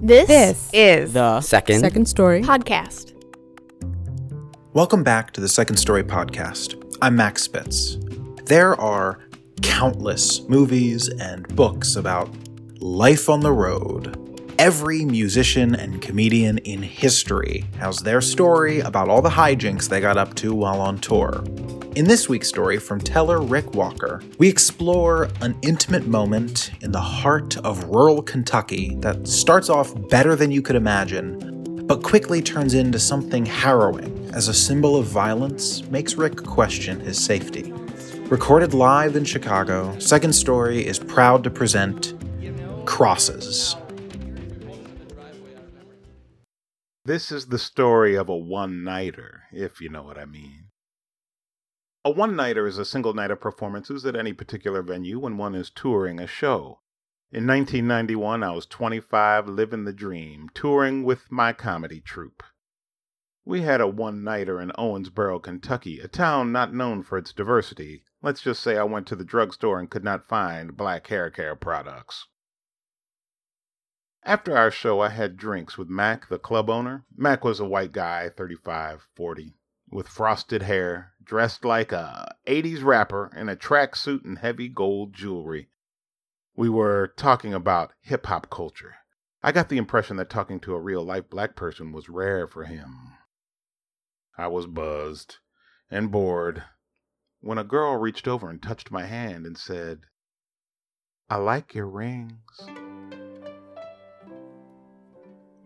This, This is The Second. second story. podcast. Welcome back to the Second Story Podcast. I'm Max Spitz. There are countless movies and books about life on the road. Every musician and comedian in history has their story about all the hijinks they got up to while on tour. In this week's story from teller Rick Walker, we explore an intimate moment in the heart of rural Kentucky that starts off better than you could imagine, but quickly turns into something harrowing as a symbol of violence makes Rick question his safety. Recorded live in Chicago, Second Story is proud to present Crosses. This is the story of a one nighter, if you know what I mean. A one nighter is a single night of performances at any particular venue when one is touring a show. In 1991, I was 25, living the dream, touring with my comedy troupe. We had a one nighter in Owensboro, Kentucky, a town not known for its diversity. Let's just say I went to the drugstore and could not find black hair care products. After our show, I had drinks with Mac, the club owner. Mac was a white guy, 35, 40, with frosted hair, dressed like a 80s rapper in a tracksuit and heavy gold jewelry. We were talking about hip hop culture. I got the impression that talking to a real life black person was rare for him. I was buzzed and bored when a girl reached over and touched my hand and said, I like your rings.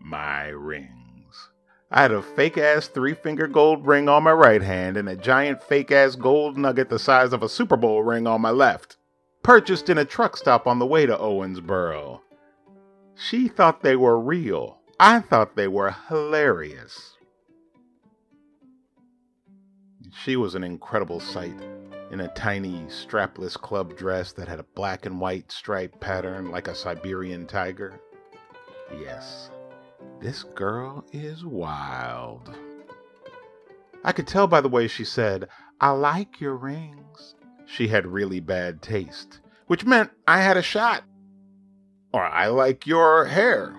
My rings. I had a fake ass three finger gold ring on my right hand and a giant fake ass gold nugget the size of a Super Bowl ring on my left, purchased in a truck stop on the way to Owensboro. She thought they were real. I thought they were hilarious. She was an incredible sight in a tiny strapless club dress that had a black and white striped pattern like a Siberian tiger. Yes, this girl is wild. I could tell by the way she said, I like your rings. She had really bad taste, which meant I had a shot. Or I like your hair.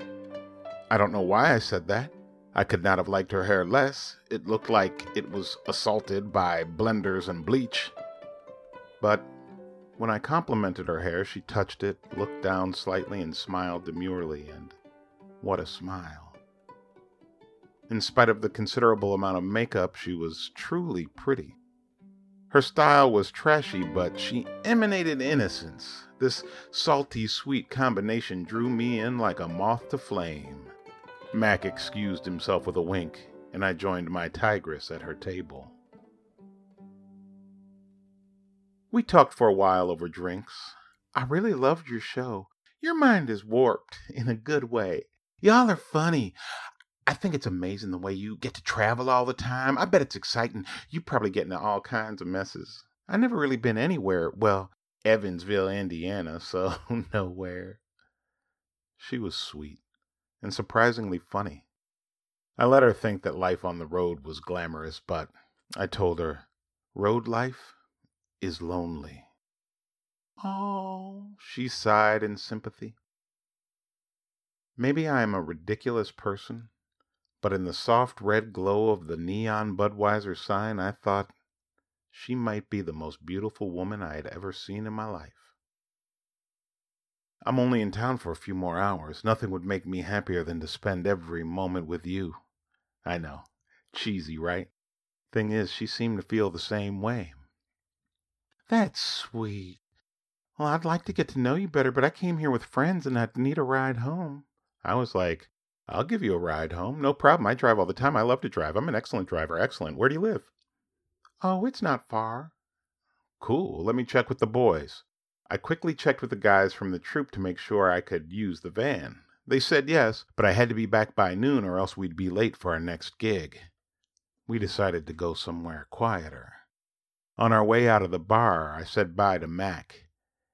I don't know why I said that. I could not have liked her hair less. It looked like it was assaulted by blenders and bleach. But when I complimented her hair, she touched it, looked down slightly, and smiled demurely, and what a smile. In spite of the considerable amount of makeup, she was truly pretty. Her style was trashy, but she emanated innocence. This salty, sweet combination drew me in like a moth to flame. Mac excused himself with a wink, and I joined my tigress at her table. We talked for a while over drinks. I really loved your show. Your mind is warped in a good way. Y'all are funny. I think it's amazing the way you get to travel all the time. I bet it's exciting. You probably get into all kinds of messes. I never really been anywhere. Well, Evansville, Indiana, so nowhere. She was sweet and surprisingly funny. I let her think that life on the road was glamorous, but I told her, road life is lonely. Oh, she sighed in sympathy. Maybe I am a ridiculous person, but in the soft red glow of the neon Budweiser sign, I thought she might be the most beautiful woman I had ever seen in my life. I'm only in town for a few more hours. Nothing would make me happier than to spend every moment with you. I know. Cheesy, right? Thing is, she seemed to feel the same way. That's sweet. Well, I'd like to get to know you better, but I came here with friends and I'd need a ride home. I was like, I'll give you a ride home. No problem. I drive all the time. I love to drive. I'm an excellent driver. Excellent. Where do you live? Oh, it's not far. Cool. Let me check with the boys. I quickly checked with the guys from the troupe to make sure I could use the van. They said yes, but I had to be back by noon or else we'd be late for our next gig. We decided to go somewhere quieter. On our way out of the bar, I said bye to Mac.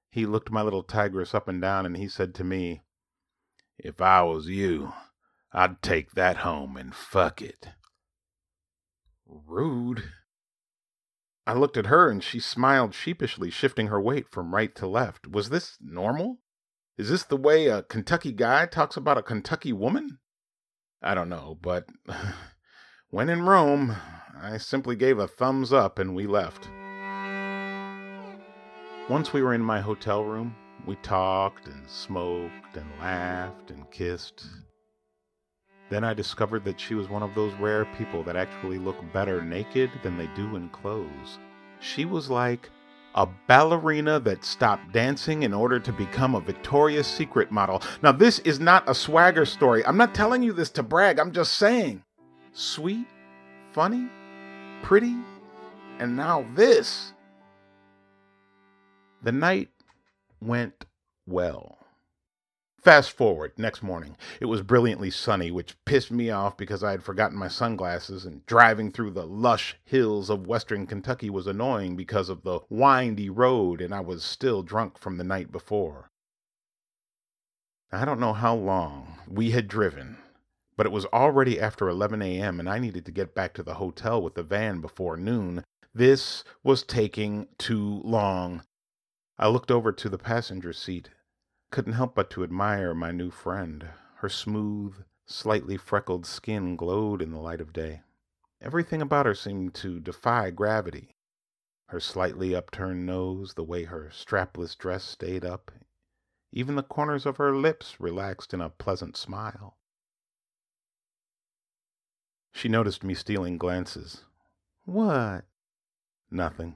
He looked my little tigress up and down and he said to me, If I was you, I'd take that home and fuck it. Rude. I looked at her and she smiled sheepishly, shifting her weight from right to left. Was this normal? Is this the way a Kentucky guy talks about a Kentucky woman? I don't know, but when in Rome, I simply gave a thumbs up and we left. Once we were in my hotel room, we talked and smoked and laughed and kissed. Then I discovered that she was one of those rare people that actually look better naked than they do in clothes. She was like a ballerina that stopped dancing in order to become a Victoria's Secret model. Now, this is not a swagger story. I'm not telling you this to brag. I'm just saying. Sweet, funny, pretty, and now this. The night went well. Fast forward, next morning. It was brilliantly sunny, which pissed me off because I had forgotten my sunglasses, and driving through the lush hills of western Kentucky was annoying because of the windy road, and I was still drunk from the night before. I don't know how long we had driven, but it was already after 11 a.m., and I needed to get back to the hotel with the van before noon. This was taking too long. I looked over to the passenger seat couldn't help but to admire my new friend. Her smooth, slightly freckled skin glowed in the light of day. Everything about her seemed to defy gravity. Her slightly upturned nose, the way her strapless dress stayed up, even the corners of her lips relaxed in a pleasant smile. She noticed me stealing glances. What? Nothing.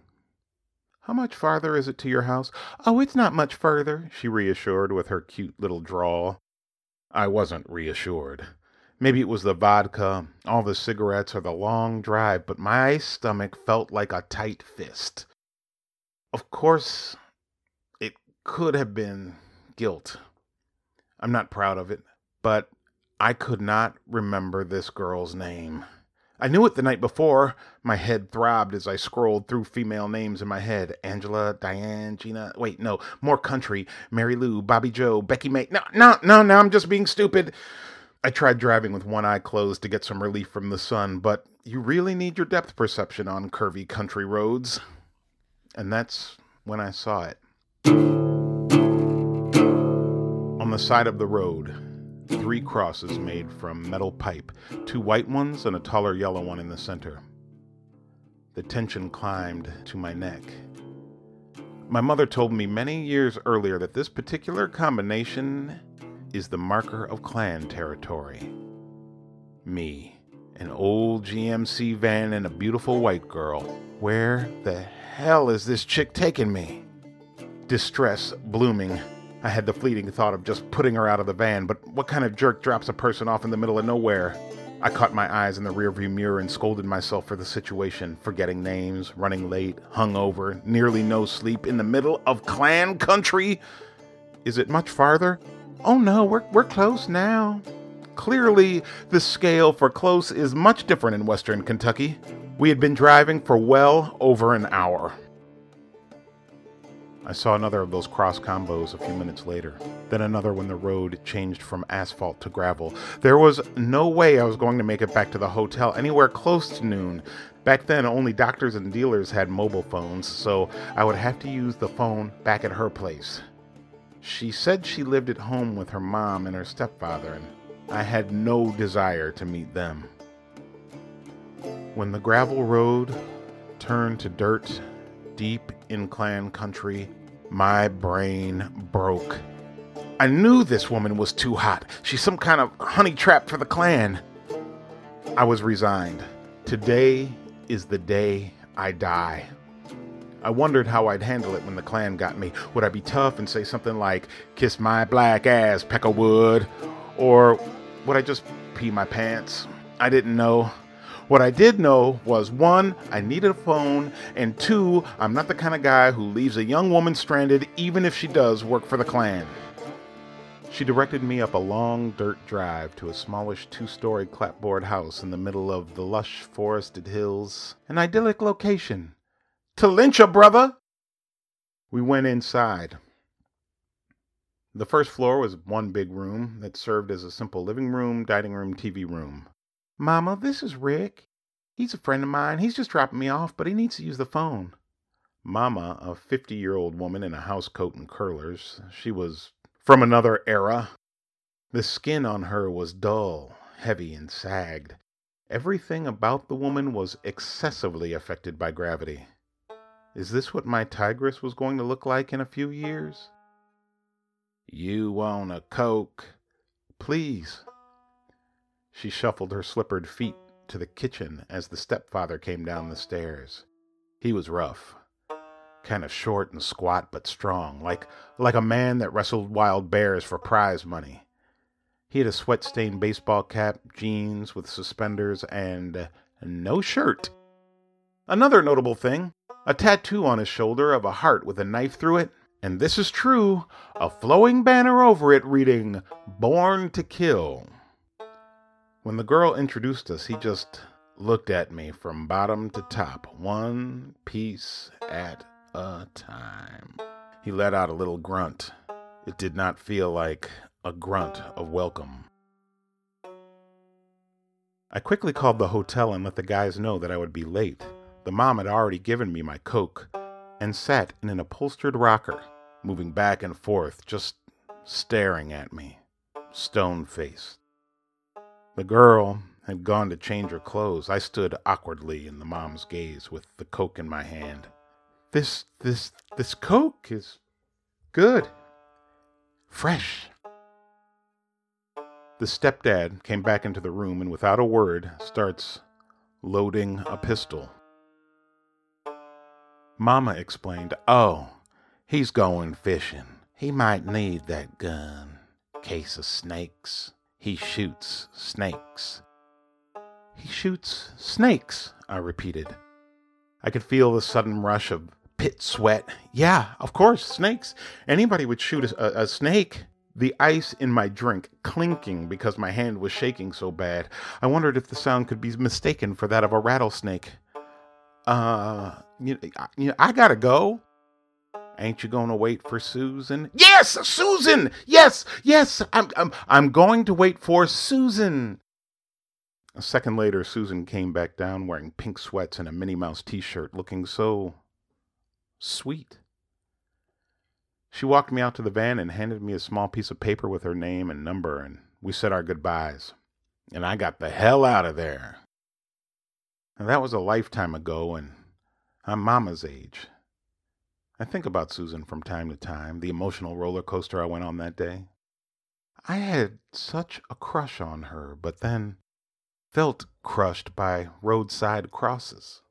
How much farther is it to your house? Oh, it's not much further, she reassured with her cute little drawl. I wasn't reassured. Maybe it was the vodka, all the cigarettes, or the long drive, but my stomach felt like a tight fist. Of course, it could have been guilt. I'm not proud of it, but I could not remember this girl's name. I knew it the night before. My head throbbed as I scrolled through female names in my head. Angela, Diane, Gina. Wait, no. More country. Mary Lou, Bobby Joe, Becky May. No, no, no, no. I'm just being stupid. I tried driving with one eye closed to get some relief from the sun, but you really need your depth perception on curvy country roads. And that's when I saw it. On the side of the road, three crosses made from metal pipe, two white ones and a taller yellow one in the center. The tension climbed to my neck. My mother told me many years earlier that this particular combination is the marker of Klan territory. Me, an old GMC van and a beautiful white girl. Where the hell is this chick taking me? Distress blooming I had the fleeting thought of just putting her out of the van, but what kind of jerk drops a person off in the middle of nowhere? I caught my eyes in the rearview mirror and scolded myself for the situation, forgetting names, running late, hungover, nearly no sleep in the middle of Klan country. Is it much farther? Oh no, we're, we're close now. Clearly, the scale for close is much different in western Kentucky. We had been driving for well over an hour. I saw another of those cross combos a few minutes later, then another when the road changed from asphalt to gravel. There was no way I was going to make it back to the hotel anywhere close to noon. Back then, only doctors and dealers had mobile phones, so I would have to use the phone back at her place. She said she lived at home with her mom and her stepfather, and I had no desire to meet them. When the gravel road turned to dirt deep in Klan country, my brain broke. I knew this woman was too hot. She's some kind of honey trap for the Klan. I was resigned. Today is the day I die. I wondered how I'd handle it when the Klan got me. Would I be tough and say something like, kiss my black ass, Peckerwood? Or would I just pee my pants? I didn't know. What I did know was one, I needed a phone, and two, I'm not the kind of guy who leaves a young woman stranded even if she does work for the Klan. She directed me up a long dirt drive to a smallish two story clapboard house in the middle of the lush forested hills. An idyllic location. To lynch a brother! We went inside. The first floor was one big room that served as a simple living room, dining room, TV room. Mama, this is Rick. He's a friend of mine. He's just dropping me off, but he needs to use the phone. Mama, a 50 year old woman in a house coat and curlers, she was from another era. The skin on her was dull, heavy, and sagged. Everything about the woman was excessively affected by gravity. Is this what my tigress was going to look like in a few years? You want a Coke? Please. She shuffled her slippered feet to the kitchen as the stepfather came down the stairs. He was rough, kind of short and squat but strong, like like a man that wrestled wild bears for prize money. He had a sweat-stained baseball cap, jeans with suspenders, and no shirt. Another notable thing, a tattoo on his shoulder of a heart with a knife through it, and this is true, a flowing banner over it reading Born to Kill. When the girl introduced us, he just looked at me from bottom to top, one piece at a time. He let out a little grunt. It did not feel like a grunt of welcome. I quickly called the hotel and let the guys know that I would be late. The mom had already given me my Coke and sat in an upholstered rocker, moving back and forth, just staring at me, stone faced. The girl had gone to change her clothes. I stood awkwardly in the mom's gaze with the Coke in my hand. This, this, this Coke is good. Fresh. The stepdad came back into the room and without a word starts loading a pistol. Mama explained, Oh, he's going fishing. He might need that gun. Case of snakes. He shoots snakes. He shoots snakes, I repeated. I could feel the sudden rush of pit sweat. Yeah, of course, snakes. Anybody would shoot a, a, snake. The ice in my drink clinking because my hand was shaking so bad. I wondered if the sound could be mistaken for that of a rattlesnake. Uh, you, you know, I gotta go. Ain't you going to wait for Susan? Yes, Susan! Yes, yes, I'm, I'm, I'm going to wait for Susan. A second later, Susan came back down wearing pink sweats and a Minnie Mouse t shirt, looking so sweet. She walked me out to the van and handed me a small piece of paper with her name and number, and we said our goodbyes. And I got the hell out of there. Now, that was a lifetime ago, and I'm Mama's age. I think about Susan from time to time, the emotional roller coaster I went on that day. I had such a crush on her, but then felt crushed by roadside crosses.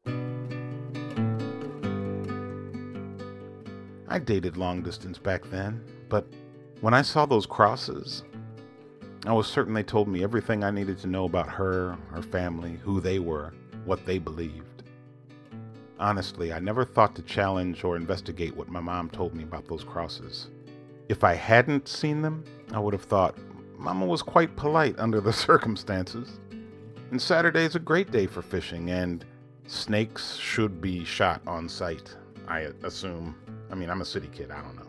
I dated long distance back then, but when I saw those crosses, I was certain they told me everything I needed to know about her, her family, who they were, what they believed. Honestly, I never thought to challenge or investigate what my mom told me about those crosses. If I hadn't seen them, I would have thought Mama was quite polite under the circumstances. And Saturday's a great day for fishing, and snakes should be shot on sight, I assume. I mean, I'm a city kid, I don't know.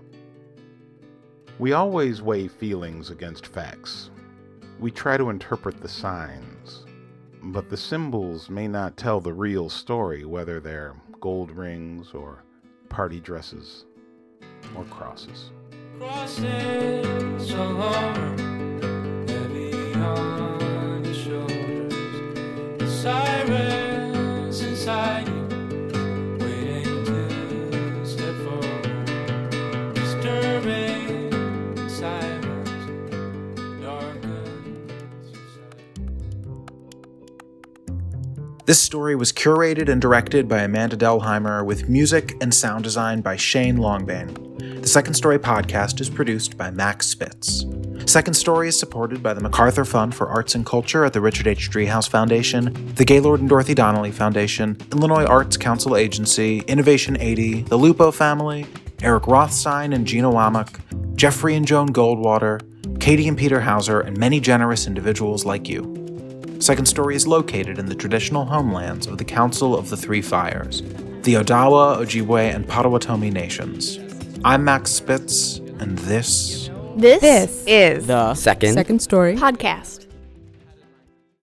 We always weigh feelings against facts. We try to interpret the signs but the symbols may not tell the real story, whether they're gold rings or party dresses or crosses. crosses heavy This story was curated and directed by Amanda Delheimer with music and sound design by Shane Longbane. The Second Story podcast is produced by Max Spitz. Second Story is supported by the MacArthur Fund for Arts and Culture at the Richard H. Driehaus Foundation, the Gaylord and Dorothy Donnelley Foundation, Illinois Arts Council Agency, Innovation 80, the Lupo family, Eric Rothstein and Gina Wamuk, Jeffrey and Joan Goldwater, Katie and Peter Hauser, and many generous individuals like you. Second Story is located in the traditional homelands of the Council of the Three Fires, the Odawa, Ojibwe, and Potawatomi nations. I'm Max Spitz, and this. This, this is the second, second story podcast.